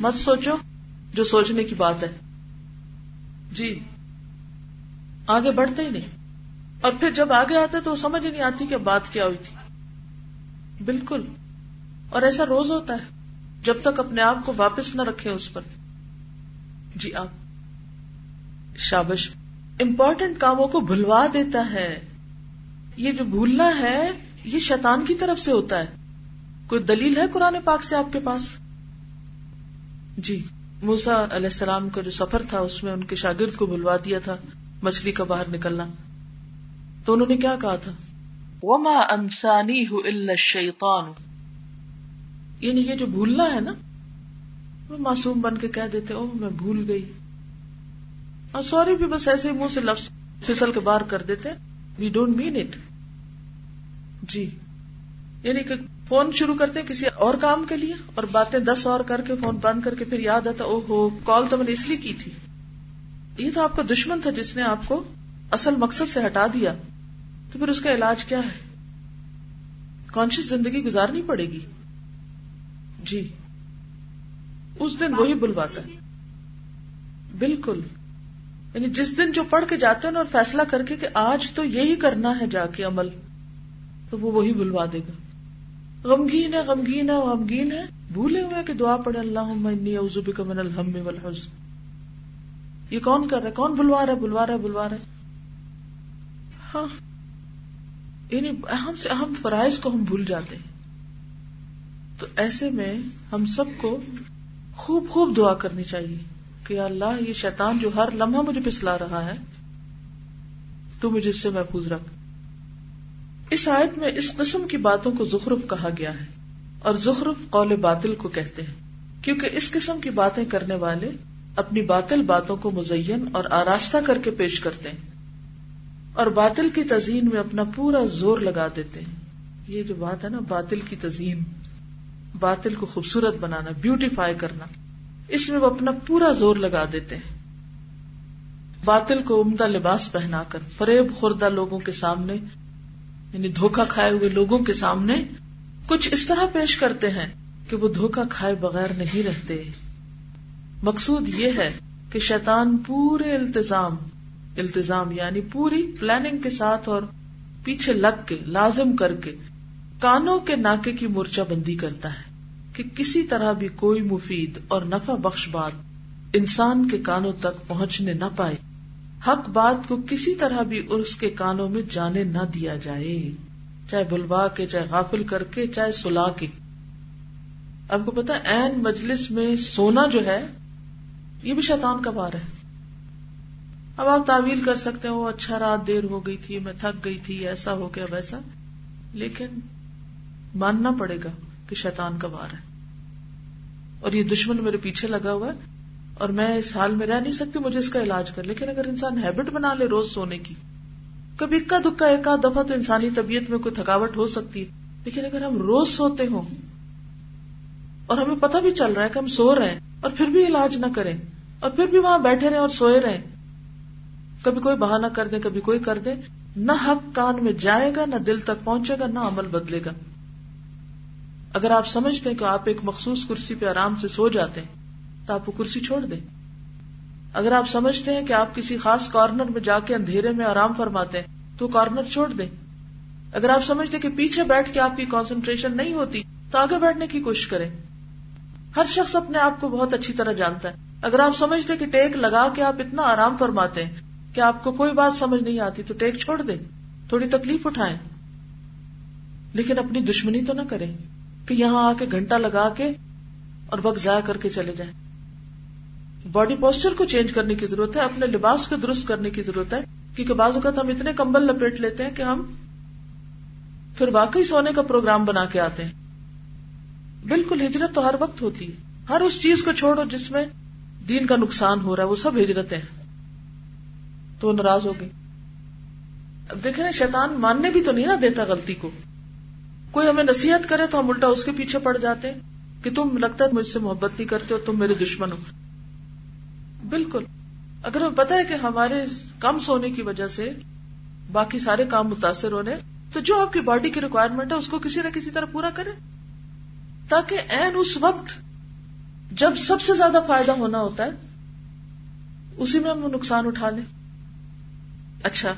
مت سوچو جو سوچنے کی بات ہے۔ جی۔ آگے بڑھتے ہی نہیں۔ اور پھر جب آگے آتے تو وہ سمجھ ہی نہیں آتی کہ بات کیا ہوئی تھی۔ بالکل۔ اور ایسا روز ہوتا ہے جب تک اپنے آپ کو واپس نہ رکھے اس پر۔ جی آپ۔ شابش امپورٹنٹ کاموں کو بھلوا دیتا ہے۔ یہ جو بھولنا ہے، یہ شیطان کی طرف سے ہوتا ہے۔ کوئی دلیل ہے قرآن پاک سے آپ کے پاس؟ جی موسا علیہ السلام کا جو سفر تھا، اس میں ان کے شاگرد کو بھلوا دیا تھا۔ مچھلی کا باہر نکلنا۔ تو انہوں نے کیا کہا تھا؟ وما انسانی الشیطان یعنی یہ جو بھولنا ہے نا وہ معصوم بن کے کہہ دیتے او میں بھول گئی۔ اور سوری بھی بس ایسے منہ سے لفظ پھسل کے باہر کر دیتے وی ڈونٹ مین اٹ۔ جی۔ یعنی کہ فون شروع کرتے کسی اور کام کے لیے اور باتیں دس اور کر کے فون بند کر کے پھر یاد آتا او ہو کال تو میں نے اس لیے کی تھی۔ یہ تو آپ کا دشمن تھا جس نے آپ کو اصل مقصد سے ہٹا دیا، تو پھر اس کا علاج کیا ہے؟ کانشیس زندگی گزارنی پڑے گی۔ جی۔ اس دن وہی بلواتا ہے۔ بالکل۔ یعنی جس دن جو پڑھ کے جاتے ہیں اور فیصلہ کر کے کہ آج تو یہی کرنا ہے جا کے عمل، تو وہ وہی بلوا دے گا۔ غمگین ہے غمگین ہے غمگین ہے۔ بھولے ہوئے کہ دعا پڑھے اللہ من الحم والحزن۔ یہ کون کر رہا ہے؟ کون بلوا رہا ہے؟ بلوا رہا ہے؟ بلوا رہا ہے؟ ہاں۔ یعنی اہم سے اہم فرائض کو ہم بھول جاتے ہیں۔ تو ایسے میں ہم سب کو خوب خوب دعا کرنی چاہیے کہ اللہ، یہ شیطان جو ہر لمحہ مجھے پسلا رہا ہے، تو مجھے اس سے محفوظ رکھ۔ اس آیت میں اس قسم کی باتوں کو زخرف کہا گیا ہے اور زخرف قول باطل کو کہتے ہیں، کیونکہ اس قسم کی باتیں کرنے والے اپنی باطل باتوں کو مزین اور آراستہ کر کے پیش کرتے ہیں اور باطل کی تزئین میں اپنا پورا زور لگا دیتے ہیں۔ یہ جو بات ہے نا، باطل کی تزئین، باطل کو خوبصورت بنانا بیوٹیفائی کرنا، اس میں وہ اپنا پورا زور لگا دیتے ہیں۔ باطل کو عمدہ لباس پہنا کر، فریب خوردہ لوگوں کے سامنے یعنی دھوکا کھائے ہوئے لوگوں کے سامنے، کچھ اس طرح پیش کرتے ہیں کہ وہ دھوکا کھائے بغیر نہیں رہتے۔ مقصود یہ ہے کہ شیطان پورے التظام التظام یعنی پوری پلاننگ کے ساتھ اور پیچھے لگ کے، لازم کر کے کانوں کے ناکے کی مورچہ بندی کرتا ہے کہ کسی طرح بھی کوئی مفید اور نفع بخش بات انسان کے کانوں تک پہنچنے نہ پائے۔ حق بات کو کسی طرح بھی اس کے کانوں میں جانے نہ دیا جائے۔ چاہے بلوا کے، چاہے غافل کر کے، چاہے سلا کے۔ آپ کو پتا این مجلس میں سونا جو ہے یہ بھی شیطان کا بار ہے۔ اب آپ تعویل کر سکتے ہو اچھا رات دیر ہو گئی تھی، میں تھک گئی تھی، ایسا ہو گیا ویسا۔ لیکن ماننا پڑے گا کہ شیطان کا بار ہے۔ اور یہ دشمن میرے پیچھے لگا ہوا ہے اور میں اس حال میں رہ نہیں سکتی، مجھے اس کا علاج کر۔ لیکن اگر انسان ہیبٹ بنا لے روز سونے کی، کبھی اکا دکا ایک دفعہ تو انسانی طبیعت میں کوئی تھکاوٹ ہو سکتی ہے۔ لیکن اگر ہم روز سوتے ہوں اور ہمیں پتہ بھی چل رہا ہے کہ ہم سو رہے ہیں اور پھر بھی علاج نہ کریں اور پھر بھی وہاں بیٹھے رہے اور سوئے رہے۔ کبھی کوئی بہانہ کر دے، کبھی کوئی کر دے۔ نہ حق کان میں جائے گا، نہ دل تک پہنچے گا، نہ عمل بدلے گا۔ اگر آپ سمجھتے ہیں کہ آپ ایک مخصوص کرسی پہ آرام سے سو جاتے ہیں، تو آپ وہ کرسی چھوڑ دیں۔ اگر آپ سمجھتے ہیں کہ آپ کسی خاص کارنر میں جا کے اندھیرے میں آرام فرماتے ہیں، تو کارنر چھوڑ دیں۔ اگر آپ سمجھتے کہ پیچھے بیٹھ کے آپ کی کانسنٹریشن نہیں ہوتی، تو آگے بیٹھنے کی کوشش کریں۔ ہر شخص اپنے آپ کو بہت اچھی طرح جانتا ہے۔ اگر آپ سمجھتے کہ ٹیک لگا کے آپ اتنا آرام فرماتے ہیں کہ آپ کو کوئی بات سمجھ نہیں آتی تو ٹیک چھوڑ دیں، تھوڑی تکلیف اٹھائیں۔ لیکن اپنی دشمنی تو نہ کریں کہ یہاں آ کے گھنٹہ لگا کے اور وقت ضائع کر کے چلے جائیں۔ باڈی پوسچر کو چینج کرنے کی ضرورت ہے، اپنے لباس کو درست کرنے کی ضرورت ہے، کیونکہ بعض اوقات ہم اتنے کمبل لپیٹ لیتے ہیں کہ ہم پھر واقعی سونے کا پروگرام بنا کے آتے ہیں۔ بالکل ہجرت تو ہر وقت ہوتی ہے۔ ہر اس چیز کو چھوڑو جس میں دین کا نقصان ہو رہا ہے، وہ سب ہجرتیں تو وہ ناراض ہو گئی۔ اب دیکھیں نا، شیطان ماننے بھی تو نہیں نا دیتا غلطی کو۔ کوئی ہمیں نصیحت کرے تو ہم الٹا اس کے پیچھے پڑ جاتے ہیں کہ تم لگتا ہے مجھ سے محبت نہیں کرتے ہو تم میرے دشمن ہو۔ بالکل۔ اگر ہمیں پتا ہے کہ ہمارے کم سونے کی وجہ سے باقی سارے کام متاثر ہونے، تو جو آپ کی باڈی کی ریکوائرمنٹ ہے، اس کو کسی نہ کسی طرح پورا کرے تاکہ این اس وقت جب سب سے زیادہ فائدہ ہونا ہوتا ہے، اسی میں ہم وہ نقصان اٹھا لیں۔ اچھا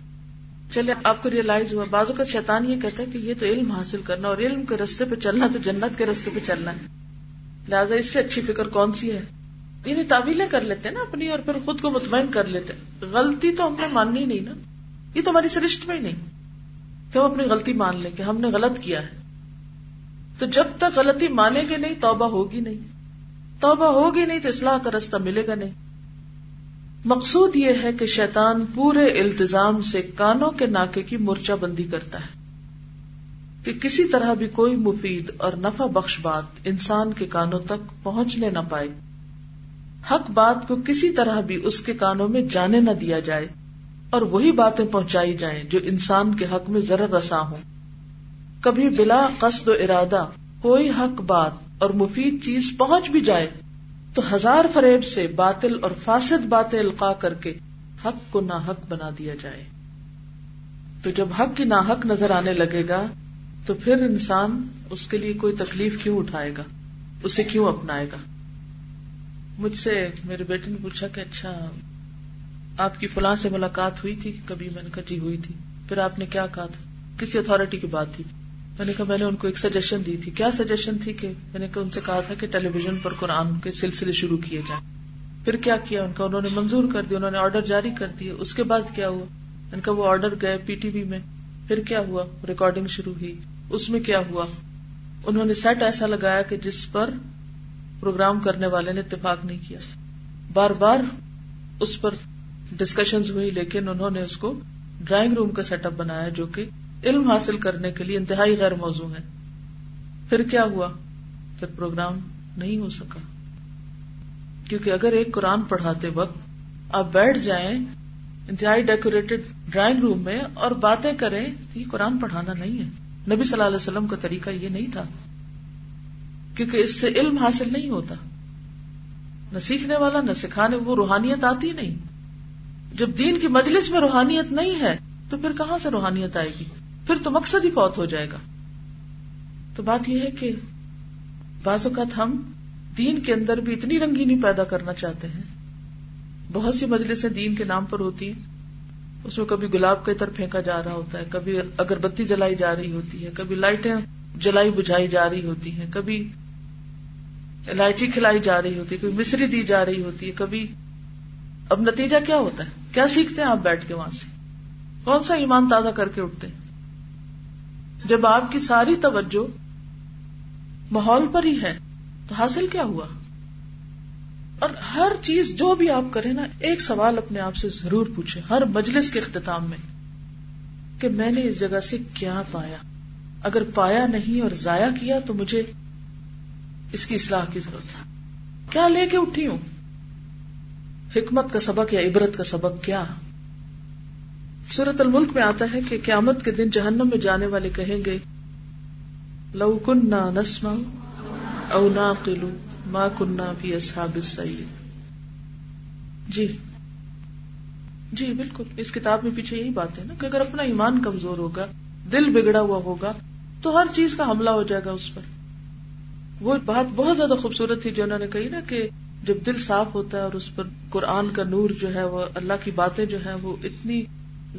چلے آپ کو ریئلائز ہوا بازو کا شیطان یہ کہتا ہے کہ یہ تو علم حاصل کرنا، اور علم کے رستے پہ چلنا تو جنت کے رستے پہ چلنا ہے۔ لہٰذا اس سے اچھی فکر کون سی ہے؟ یعنی تعویلیں کر لیتے نا اپنی، اور پھر خود کو مطمئن کر لیتے غلطی تو ہم نے ماننی نہیں نا۔ یہ تو ہماری سرشت میں ہی نہیں۔ کہ ہم اپنی غلطی مان لیں کہ ہم نے غلط کیا ہے۔ تو جب تک غلطی مانیں گے نہیں، توبہ ہوگی نہیں۔ توبہ ہوگی نہیں تو اصلاح کا رستہ ملے گا نہیں۔ مقصود یہ ہے کہ شیطان پورے التظام سے کانوں کے ناکے کی مورچہ بندی کرتا ہے۔ کہ کسی طرح بھی کوئی مفید اور نفع بخش بات انسان کے کانوں تک پہنچنے نہ پائے۔ حق بات کو کسی طرح بھی اس کے کانوں میں جانے نہ دیا جائے۔ اور وہی باتیں پہنچائی جائیں جو انسان کے حق میں ذرا رسا ہوں۔ کبھی بلا قصد و ارادہ کوئی حق بات اور مفید چیز پہنچ بھی جائے تو ہزار فریب سے باطل اور فاسد باتیں القا کر کے حق کو نہ حق بنا دیا جائے۔ تو جب حق کی نہ حق نظر آنے لگے گا، تو پھر انسان اس کے لیے کوئی تکلیف کیوں اٹھائے گا؟ اسے کیوں اپنائے گا؟ مجھ سے میرے بیٹے نے پوچھا کہ اچھا آپ کی فلاں سے ملاقات ہوئی تھی؟ کبھی میں نے کہا جی ہوئی تھی۔ پھر آپ نے کیا کہا تھا؟ کسی اتارٹی کی بات تھی۔ میں نے کہا، میں نے ان کو ایک سجیشن دی تھی۔ کیا سجیشن تھی کہ میں نے کہا، ان سے کہا تھا کہ ٹیلی ویژن پر قرآن کے سلسلے شروع کیے جائیں۔ پھر کیا کیا ان کا؟ انہوں نے منظور کر دیا، انہوں نے آرڈر جاری کر دیے اس کے بعد کیا ہوا؟ ان کا وہ آرڈر گئے پی ٹی وی میں۔ پھر کیا ہوا؟ ریکارڈنگ شروع ہوئی۔ اس میں کیا ہوا؟ انہوں نے سیٹ ایسا لگایا کہ جس پر پروگرام کرنے والے نے اتفاق نہیں کیا۔ بار بار اس پر ڈسکشن ہوئی، لیکن انہوں نے اس کو ڈرائنگ روم کا سیٹ اپ بنایا، جو کہ علم حاصل کرنے کے لیے انتہائی غیر موضوع ہے پھر کیا ہوا؟ پھر پروگرام نہیں ہو سکا۔ کیونکہ اگر ایک قرآن پڑھاتے وقت آپ بیٹھ جائیں انتہائی ڈیکوریٹڈ ڈرائنگ روم میں اور باتیں کریں، تو یہ قرآن پڑھانا نہیں ہے۔ نبی صلی اللہ علیہ وسلم کا طریقہ یہ نہیں تھا۔ کیونکہ اس سے علم حاصل نہیں ہوتا۔ نہ سیکھنے والا، نہ سکھانے، وہ روحانیت آتی نہیں۔ جب دین کی مجلس میں روحانیت نہیں ہے، تو پھر کہاں سے روحانیت آئے گی؟ پھر تو مقصد ہی فوت ہو جائے گا۔ تو بات یہ ہے کہ بعض اوقات ہم دین کے اندر بھی اتنی رنگینی پیدا کرنا چاہتے ہیں۔ بہت سی مجلسیں دین کے نام پر ہوتی ہیں۔ اس میں کبھی گلاب کے تر پھینکا جا رہا ہوتا ہے، کبھی اگربتی جلائی جا رہی ہوتی ہے، کبھی لائٹیں جلائی بجھائی جا رہی ہوتی ہیں، کبھی الائچی کھلائی جا رہی ہوتی ہے، کبھی مصری دی جا رہی ہوتی ہے، کبھی اب نتیجہ کیا ہوتا ہے؟ کیا سیکھتے ہیں آپ بیٹھ کے وہاں سے؟ کون سا ایمان تازہ کر کے اٹھتے ہیں؟ جب آپ کی ساری توجہ ماحول پر ہی ہے، تو حاصل کیا ہوا؟ اور ہر چیز جو بھی آپ کریں نا، ایک سوال اپنے آپ سے ضرور پوچھے ہر مجلس کے اختتام میں کہ میں نے اس جگہ سے کیا پایا؟ اگر پایا نہیں اور ضائع کیا تو مجھے اس کی اصلاح کی ضرورت ہے۔ کیا لے کے اٹھی ہوں؟ حکمت کا سبق یا عبرت کا سبق کیا؟ سورت الملک میں آتا ہے کہ قیامت کے دن جہنم میں جانے والے کہیں گے، لو کن نہ نسما او نا قلو ماں کنہ بھی اصحاب جی جی بالکل۔ اس کتاب میں پیچھے یہی بات ہے نا کہ اگر اپنا ایمان کمزور ہوگا، دل بگڑا ہوا ہوگا، تو ہر چیز کا حملہ ہو جائے گا اس پر۔ وہ بات بہت زیادہ خوبصورت تھی جو انہوں نے کہی نا کہ جب دل صاف ہوتا ہے اور اس پر قرآن کا نور جو ہے، وہ اللہ کی باتیں جو ہے وہ اتنی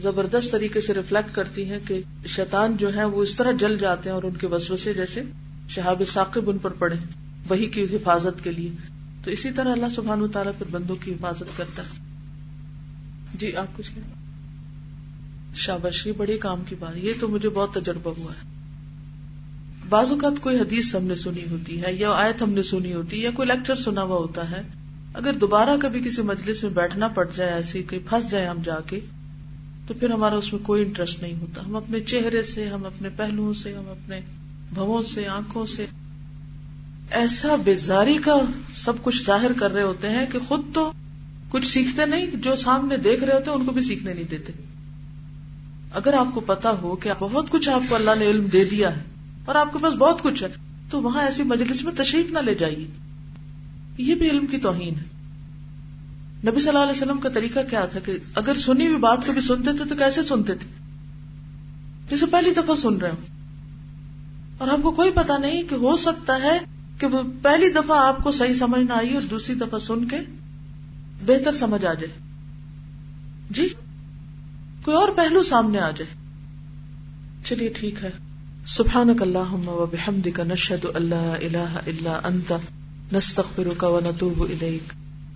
زبردست طریقے سے ریفلیکٹ کرتی ہیں کہ شیطان جو ہے وہ اس طرح جل جاتے ہیں اور ان کے وسوسے جیسے شہاب ثاقب ان پر پڑے وہی کی حفاظت کے لیے۔ تو اسی طرح اللہ سبحان تعالیٰ پھر بندوں کی حفاظت کرتا ہے۔ جی آپ کچھ شابش یہ بڑی کام کی بات یہ تو مجھے بہت تجربہ ہوا ہے۔ بعض اوقات کوئی حدیث ہم نے سنی ہوتی ہے یا آیت ہم نے سنی ہوتی ہے یا کوئی لیکچر سنا ہوا ہوتا ہے۔ اگر دوبارہ کبھی کسی مجلس میں بیٹھنا پڑ جائے ایسی کہ پھنس جائے ہم جا کے تو پھر ہمارا اس میں کوئی انٹرسٹ نہیں ہوتا۔ ہم اپنے چہرے سے، ہم اپنے پہلوؤں سے، ہم اپنے بھووں سے، آنکھوں سے۔ ایسا بیزاری کا سب کچھ ظاہر کر رہے ہوتے ہیں کہ خود تو کچھ سیکھتے نہیں، جو سامنے دیکھ رہے ہوتے ہیں، ان کو بھی سیکھنے نہیں دیتے۔ اگر آپ کو پتا ہو کہ بہت کچھ آپ کو اللہ نے علم دے دیا ہے اور آپ کے پاس بہت کچھ ہے، تو وہاں ایسی مجلس میں تشریف نہ لے جائیے۔ یہ بھی علم کی توہین ہے۔ نبی صلی اللہ علیہ وسلم کا طریقہ کیا تھا کہ اگر سنی ہوئی بات کو بھی سنتے تھے تو کیسے سنتے تھے؟ جسے پہلی دفعہ سن رہے ہوں۔ اور آپ کو کوئی پتا نہیں کہ ہو سکتا ہے کہ وہ پہلی دفعہ آپ کو صحیح سمجھ نہ آئی اور دوسری دفعہ سن کے بہتر سمجھ آ جائے۔ جی؟ کوئی اور پہلو سامنے آ جائے۔ چلیے ٹھیک ہے۔ سبحانك اللهم وبحمدك نشهد ان لا اله الا انت نستغفرك ونتوب اليك